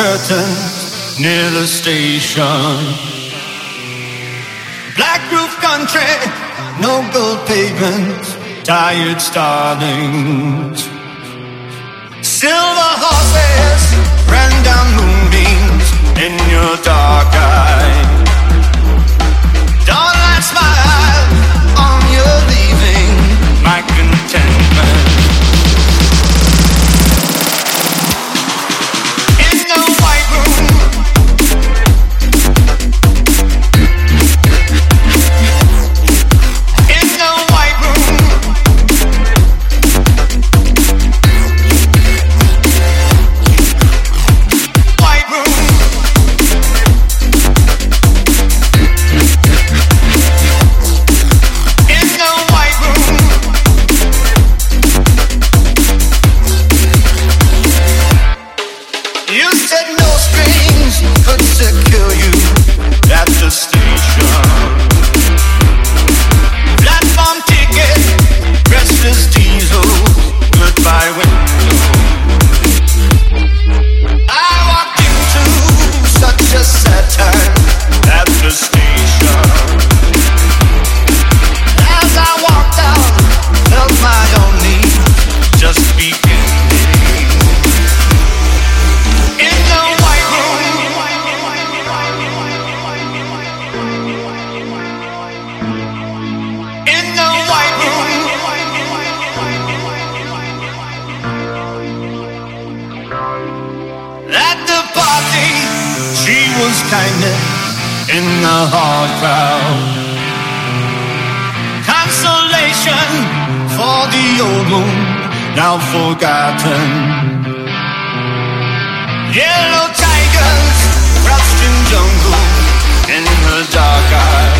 curtains near the station. Black roof country, no gold pavements, tired starlings. Silver horses ran down moonbeams in your dark eyes. Strings could kindness in the hard crowd. Consolation for the old moon, now forgotten. Yellow tigers crouched in jungle in the dark eye.